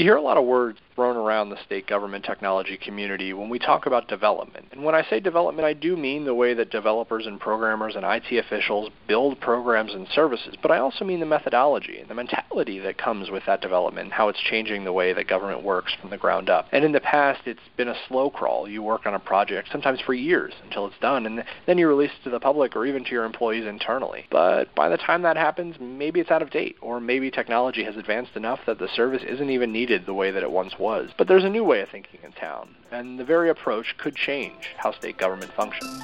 You hear a lot of words thrown around the state government technology community when we talk about development. And when I say development, I do mean the way that developers and programmers and IT officials build programs and services, but I also mean the methodology and the mentality that comes with that development and how it's changing the way that government works from the ground up. And in the past, it's been a slow crawl. You work on a project sometimes for years until it's done, and then you release it to the public or even to your employees internally. But by the time that happens, maybe it's out of date, or maybe technology has advanced enough that the service isn't even needed the way that it once was. But there's a new way of thinking in town, and the very approach could change how state government functions.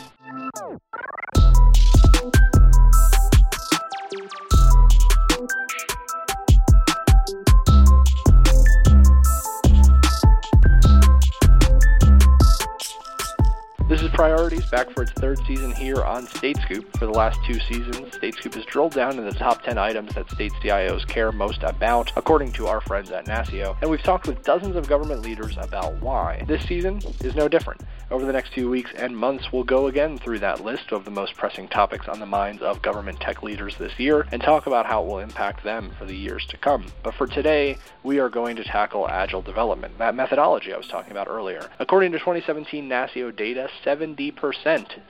Priorities, back for its third season here on Statescoop. For the last two seasons, Statescoop has drilled down in the top 10 items that state CIOs care most about, according to our friends at NASCIO, and we've talked with dozens of government leaders about why. This season is no different. Over the next few weeks and months, we'll go again through that list of the most pressing topics on the minds of government tech leaders this year and talk about how it will impact them for the years to come. But for today, we are going to tackle agile development, that methodology I was talking about earlier. According to 2017 NASCIO data, 70%,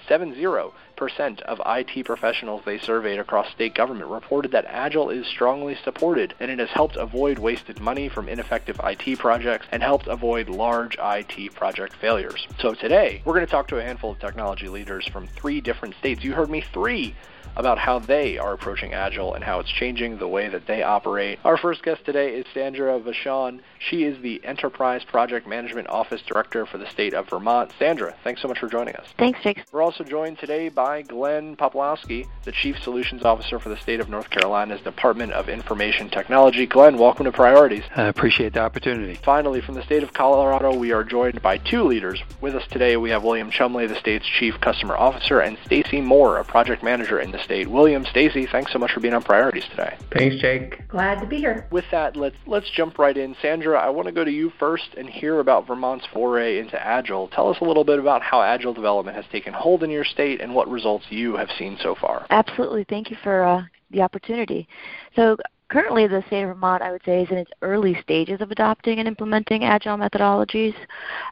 70% of IT professionals they surveyed across state government reported that Agile is strongly supported and it has helped avoid wasted money from ineffective IT projects and helped avoid large IT project failures. So today, we're going to talk to a handful of technology leaders from three different states. You heard me, three about how they are approaching Agile and how it's changing the way that they operate. Our first guest today is Sandra Vachon. She is the Enterprise Project Management Office Director for the state of Vermont. Sandra, thanks so much for joining us. Thanks, Jake. We're also joined today by Glenn Poplowski, the Chief Solutions Officer for the state of North Carolina's Department of Information Technology. Glenn, welcome to Priorities. I appreciate the opportunity. Finally, from the state of Colorado, we are joined by two leaders. With us today, we have William Chumley, the state's Chief Customer Officer, and Stacy Moore, a project manager in the state. William, Stacy, thanks so much for being on Priorities today. Thanks, Jake. Glad to be here. With that, let's let's jump right in. Sandra, I want to go to you first and hear about Vermont's foray into Agile. Tell us a little bit about how Agile development has taken hold in your state and what results you have seen so far. Absolutely. Thank you for uh, the opportunity. So Currently, the state of Vermont, I would say, is in its early stages of adopting and implementing agile methodologies.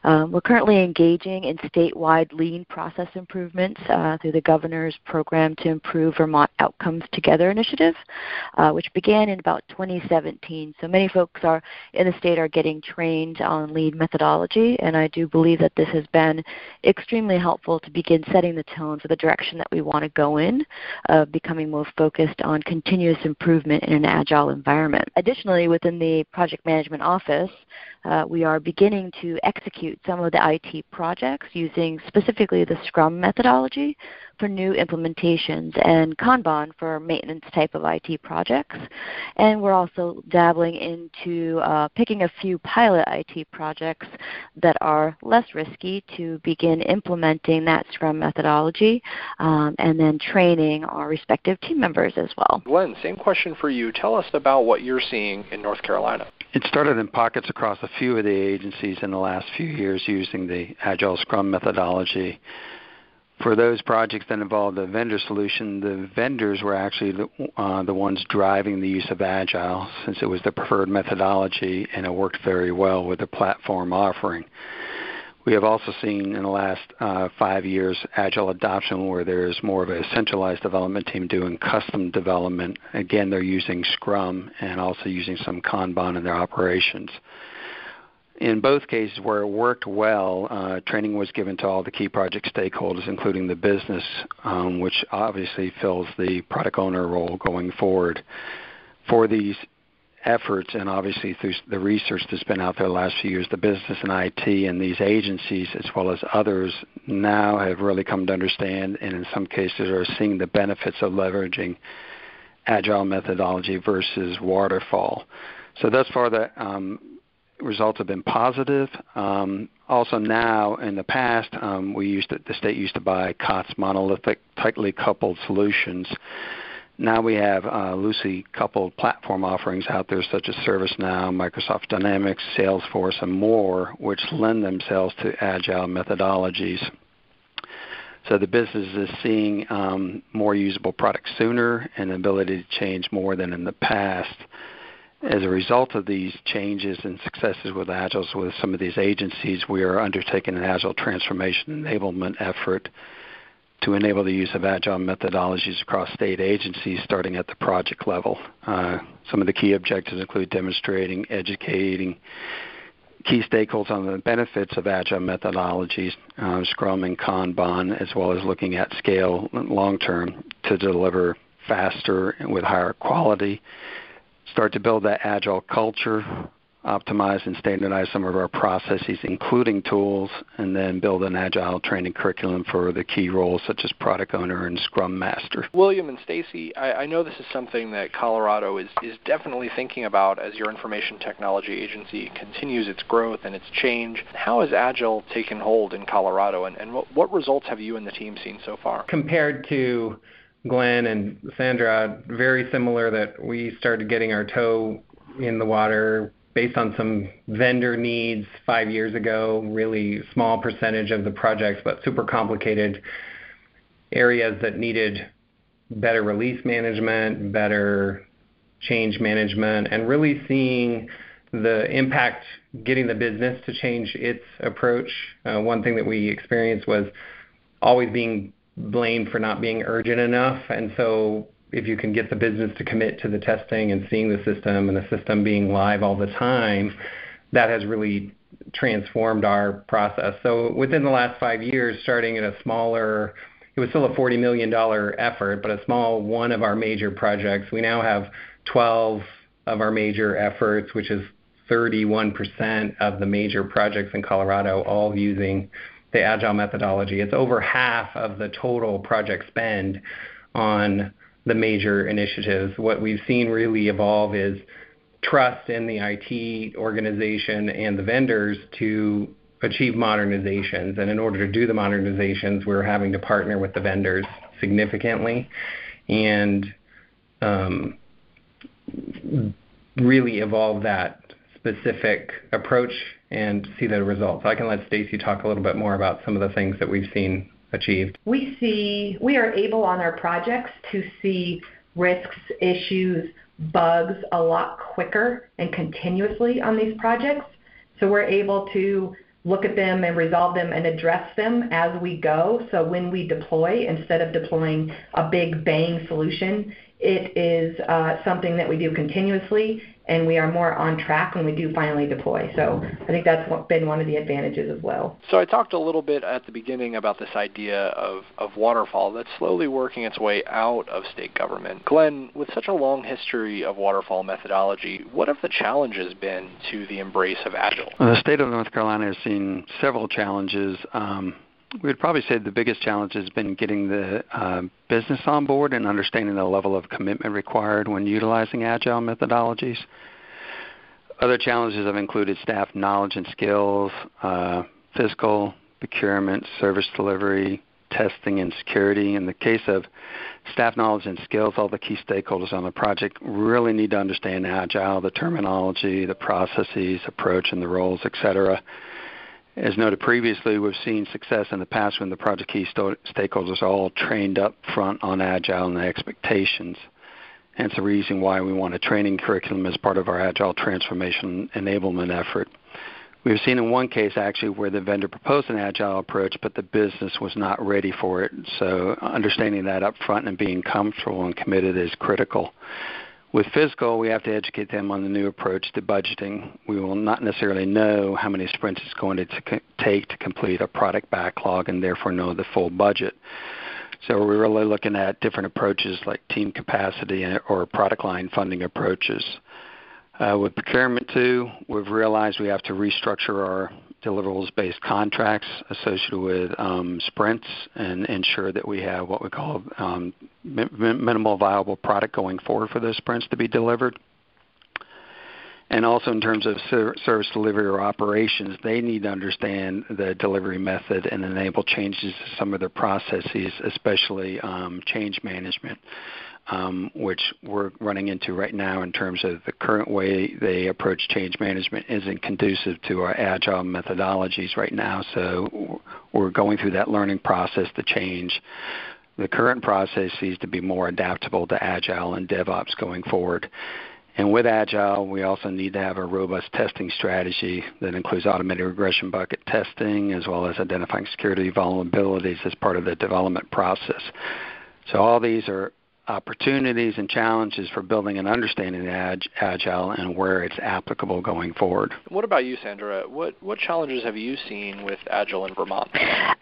Um, we're currently engaging in statewide lean process improvements uh, through the governor's program to improve Vermont Outcomes Together initiative, uh, which began in about 2017. So many folks are in the state are getting trained on lean methodology, and I do believe that this has been extremely helpful to begin setting the tone for the direction that we want to go in, uh, becoming more focused on continuous improvement in an agile agile environment. Additionally, within the project management office, uh, we are beginning to execute some of the IT projects using specifically the Scrum methodology for new implementations and Kanban for maintenance type of IT projects. And we're also dabbling into uh, picking a few pilot IT projects that are less risky to begin implementing that Scrum methodology um, and then training our respective team members as well. Glenn, same question for you. Tell us about what you're seeing in North Carolina. It started in pockets across a few of the agencies in the last few years using the Agile Scrum methodology. For those projects that involved a vendor solution, the vendors were actually the, uh, the ones driving the use of Agile since it was the preferred methodology and it worked very well with the platform offering. We have also seen in the last uh, five years agile adoption where there's more of a centralized development team doing custom development. Again, they're using Scrum and also using some Kanban in their operations. In both cases where it worked well, uh, training was given to all the key project stakeholders, including the business, um, which obviously fills the product owner role going forward. For these efforts, and obviously through the research that's been out there the last few years, the business and IT and these agencies, as well as others, now have really come to understand, and in some cases are seeing the benefits of leveraging agile methodology versus waterfall. So thus far, the um, results have been positive. Um, also now, in the past, um, we used to, the state used to buy COTS monolithic, tightly coupled solutions now we have uh, coupled platform offerings out there such as ServiceNow, Microsoft Dynamics, Salesforce, and more, which lend themselves to agile methodologies. So the business is seeing um, more usable products sooner and the ability to change more than in the past. as a result of these changes and successes with Agile with some of these agencies, we are undertaking an Agile transformation enablement effort to enable the use of Agile methodologies across state agencies starting at the project level. Uh, some of the key objectives include demonstrating, educating, key stakeholders on the benefits of agile methodologies, uh, Scrum and Kanban, as well as looking at scale long term to deliver faster and with higher quality. Start to build that agile culture, optimize and standardize some of our processes, including tools, and then build an agile training curriculum for the key roles such as product owner and scrum master. William and Stacy, I, I know this is something that Colorado is, is definitely thinking about as your information technology agency continues its growth and its change. How has agile taken hold in Colorado, and, and what, what results have you and the team seen so far? Compared to Glenn and Sandra, very similar that we started getting our toe in the water based on some vendor needs five years ago, really small percentage of the projects, but super complicated areas that needed better release management, better change management, and really seeing the impact getting the business to change its approach. Uh, one thing that we experienced was always being blamed for not being urgent enough. And so if you can get the business to commit to the testing and seeing the system and the system being live all the time, that has really transformed our process. So within the last five years, starting at a smaller, it was still a $40 million effort, but a small one of our major projects. We now have 12 of our major efforts, which is 31% of the major projects in Colorado, all using the Agile methodology. It's over half of the total project spend on the major initiatives. What we've seen really evolve is trust in the IT organization and the vendors to achieve modernizations. And in order to do the modernizations, we're having to partner with the vendors significantly and um, really evolve that specific approach and see the results. I can let Stacy talk a little bit more about some of the things that we've seen achieved? We see we are able on our projects to see risks, issues, bugs a lot quicker and continuously on these projects. So we're able to look at them and resolve them and address them as we go. So when we deploy, instead of deploying a big bang solution, it is uh, something that we do continuously and we are more on track when we do finally deploy. So I think that's been one of the advantages as well. So I talked a little bit at the beginning about this idea of, of waterfall that's slowly working its way out of state government. Glenn, with such a long history of waterfall methodology, what have the challenges been to the embrace of Agile? Well, the state of North Carolina has seen several challenges. Um, we would probably say the biggest challenge has been getting the uh, business on board and understanding the level of commitment required when utilizing agile methodologies. Other challenges have included staff knowledge and skills, uh, fiscal, procurement, service delivery, testing, and security. In the case of staff knowledge and skills, all the key stakeholders on the project really need to understand Agile, the terminology, the processes, approach, and the roles, etc. As noted previously, we've seen success in the past when the project key stakeholders are all trained up front on Agile and the expectations. Hence the reason why we want a training curriculum as part of our Agile transformation enablement effort. We've seen in one case actually where the vendor proposed an agile approach, but the business was not ready for it. So understanding that up front and being comfortable and committed is critical. With fiscal, we have to educate them on the new approach to budgeting. We will not necessarily know how many sprints it's going to take to complete a product backlog and therefore know the full budget. So we're really looking at different approaches like team capacity or product line funding approaches. Uh, with procurement too, we've realized we have to restructure our deliverables-based contracts associated with um, sprints and ensure that we have what we call um, minimal viable product going forward for those sprints to be delivered. And also in terms of service delivery or operations, they need to understand the delivery method and enable changes to some of their processes, especially um, change management um, which we're running into right now in terms of the current way they approach change management isn't conducive to our agile methodologies right now. So we're going through that learning process to change the current process needs to be more adaptable to agile and DevOps going forward. And with Agile, we also need to have a robust testing strategy that includes automated regression bucket testing as well as identifying security vulnerabilities as part of the development process. So all these are opportunities and challenges for building and understanding Agile and where it's applicable going forward. What about you, Sandra? What what challenges have you seen with Agile in Vermont?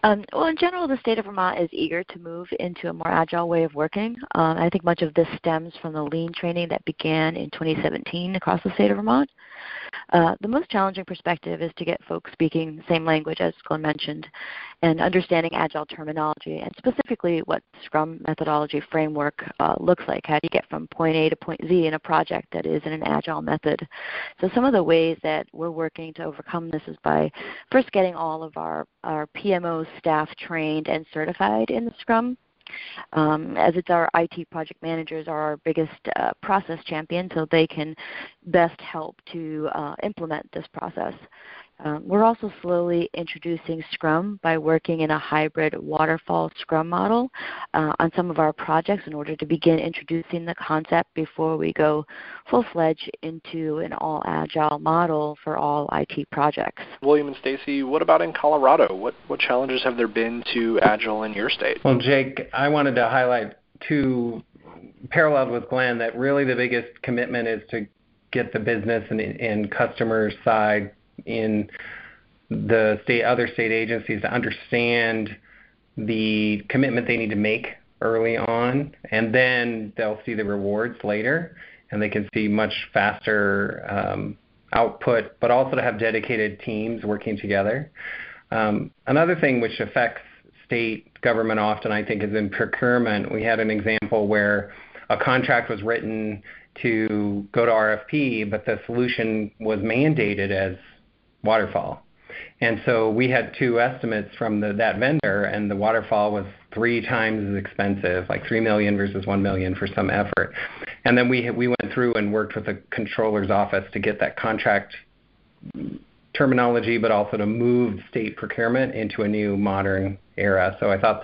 Um, well, in general, the state of Vermont is eager to move into a more agile way of working. Um, I think much of this stems from the lean training that began in 2017 across the state of Vermont. Uh, the most challenging perspective is to get folks speaking the same language as Glenn mentioned and understanding agile terminology and specifically what Scrum methodology framework uh, looks like. How do you get from point A to point Z in a project that is in an agile method? So some of the ways that we're working to overcome this is by first getting all of our, our PMO staff trained and certified in the Scrum um, as it's our IT project managers are our biggest uh, process champion, so they can best help to uh, implement this process. Um, we're also slowly introducing Scrum by working in a hybrid waterfall Scrum model uh, on some of our projects in order to begin introducing the concept before we go full-fledged into an all-agile model for all IT projects. William and Stacy, what about in Colorado? What, what challenges have there been to Agile in your state? Well, Jake, I wanted to highlight two paralleled with Glenn that really the biggest commitment is to get the business and, and customer side in the state other state agencies to understand the commitment they need to make early on, and then they'll see the rewards later, and they can see much faster um, output, but also to have dedicated teams working together. Um, another thing which affects state government often, I think, is in procurement. We had an example where a contract was written to go to RFP, but the solution was mandated as waterfall. And so we had two estimates from the, that vendor, and the waterfall was three times as expensive, like three million versus one million for some effort. And then we we went through and worked with the controller's office to get that contract terminology, but also to move state procurement into a new modern era. So I thought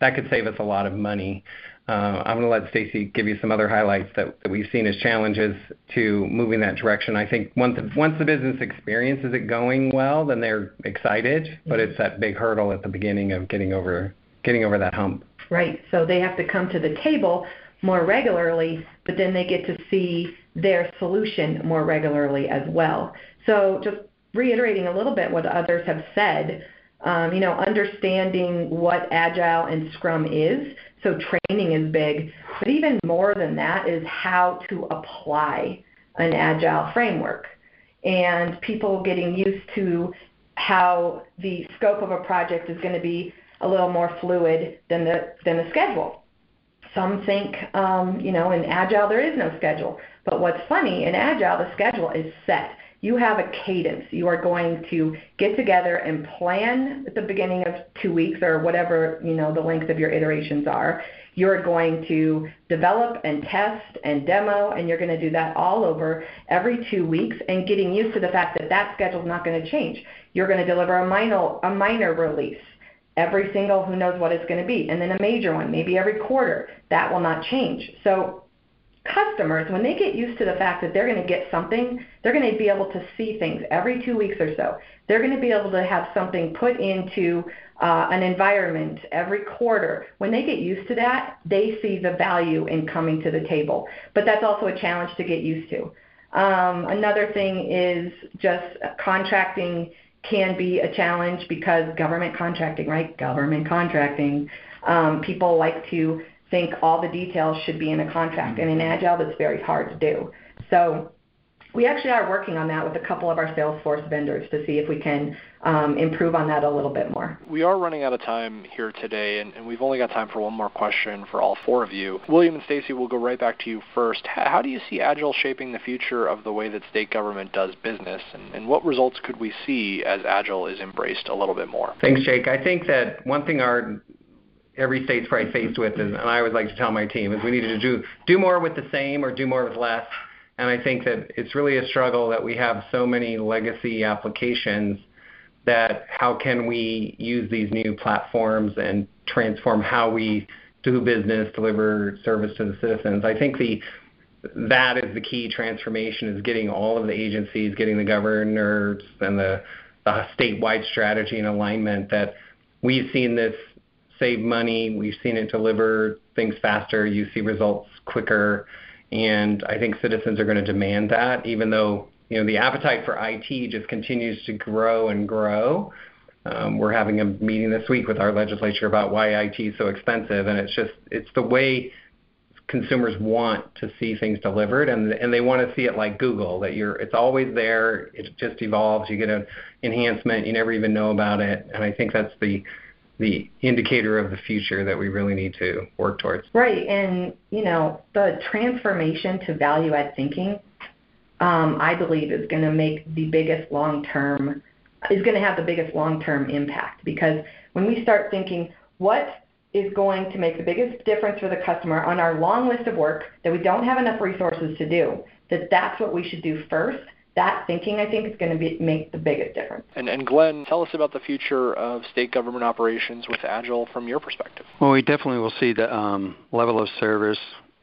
that could save us a lot of money. Uh, I'm going to let Stacy give you some other highlights that, we've seen as challenges to moving that direction. I think once the, once the business experiences it going well, then they're excited, but it's that big hurdle at the beginning of getting over getting over that hump. Right. So they have to come to the table more regularly, but then they get to see their solution more regularly as well. So just reiterating a little bit what others have said, um, you know, understanding what Agile and Scrum is so training is big. But even more than that is how to apply an agile framework and people getting used to how the scope of a project is going to be a little more fluid than the than the schedule. Some think, um, you know, in agile there is no schedule. But what's funny in agile, the schedule is set you have a cadence. You are going to get together and plan at the beginning of two weeks or whatever you know the length of your iterations are. You're going to develop and test and demo, and you're going to do that all over every two weeks and getting used to the fact that that schedule is not going to change. You're going to deliver a minor, a minor release every single who knows what it's going to be, and then a major one, maybe every quarter. That will not change. So customers, when they get used to the fact that they're going to get something, they're going to be able to see things every two weeks or so. They're going to be able to have something put into uh, an environment every quarter. When they get used to that, they see the value in coming to the table. But that's also a challenge to get used to. Um, another thing is just contracting can be a challenge because government contracting, right? Government contracting. Um, people like to think all the details should be in a contract. And in Agile, that's very hard to do. So we actually are working on that with a couple of our Salesforce vendors to see if we can um, improve on that a little bit more. We are running out of time here today, and, and, we've only got time for one more question for all four of you. William and Stacy, we'll go right back to you first. How do you see Agile shaping the future of the way that state government does business, and, and what results could we see as Agile is embraced a little bit more? Thanks, Jake. I think that one thing our every state's probably faced with is, and I always like to tell my team, is we need to do do more with the same or do more with less. And I think that it's really a struggle that we have so many legacy applications that how can we use these new platforms and transform how we do business, deliver service to the citizens. I think the that is the key transformation is getting all of the agencies, getting the governors and the, the statewide strategy and alignment that we've seen this save money, we've seen it deliver things faster, you see results quicker, and I think citizens are going to demand that, even though you know the appetite for IT just continues to grow and grow. Um, we're having a meeting this week with our legislature about why IT is so expensive, and it's just it's the way consumers want to see things delivered and and they want to see it like Google that you're it's always there it just evolves you get an enhancement you never even know about it and I think that's the the indicator of the future that we really need to work towards right and you know the transformation to value add thinking um, I believe is going to make the biggest long term is going to have the biggest long term impact because when we start thinking what is going to make the biggest difference for the customer on our long list of work that we don't have enough resources to do, that that's what we should do first. That thinking, I think, is going to be, make the biggest difference. And, and Glenn, tell us about the future of state government operations with Agile from your perspective. Well, we definitely will see the um, level of service,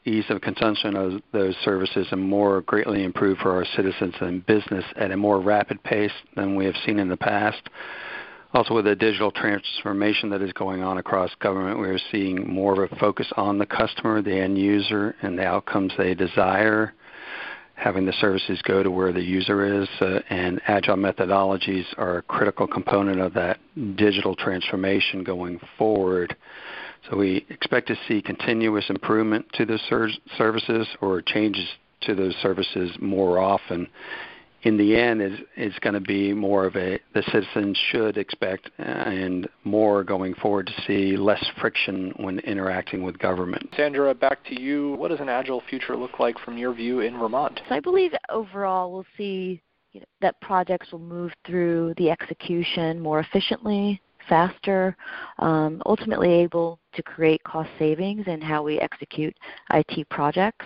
ease of consumption of those services, and more greatly improve for our citizens and business at a more rapid pace than we have seen in the past. Also, with the digital transformation that is going on across government, we are seeing more of a focus on the customer, the end user, and the outcomes they desire. Having the services go to where the user is, uh, and agile methodologies are a critical component of that digital transformation going forward. So we expect to see continuous improvement to the ser- services or changes to those services more often in the end is is going to be more of a the citizens should expect and more going forward to see less friction when interacting with government. Sandra, back to you. What does an agile future look like from your view in Vermont? So I believe overall we'll see you know, that projects will move through the execution more efficiently, faster, um, ultimately able to create cost savings in how we execute IT projects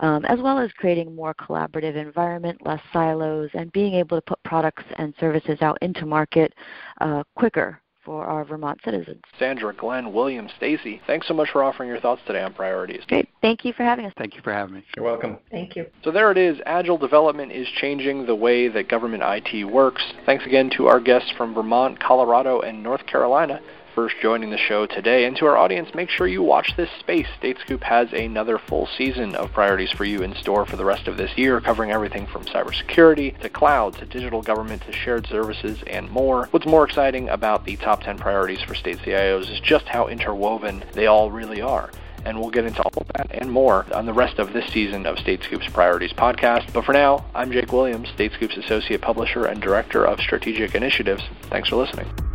um, as well as creating a more collaborative environment, less silos, and being able to put products and services out into market uh, quicker for our Vermont citizens. Sandra, Glenn, William, Stacy, thanks so much for offering your thoughts today on priorities. Great. Thank you for having us. Thank you for having me. You're welcome. Thank you. So there it is. Agile development is changing the way that government IT works. Thanks again to our guests from Vermont, Colorado, and North Carolina first joining the show today. And to our audience, make sure you watch this space. Statescoop has another full season of priorities for you in store for the rest of this year, covering everything from cybersecurity to cloud to digital government to shared services and more. What's more exciting about the top 10 priorities for state CIOs is just how interwoven they all really are and we'll get into all of that and more on the rest of this season of Statescoop's Priorities podcast. But for now, I'm Jake Williams, Statescoop's Associate Publisher and Director of Strategic Initiatives. Thanks for listening.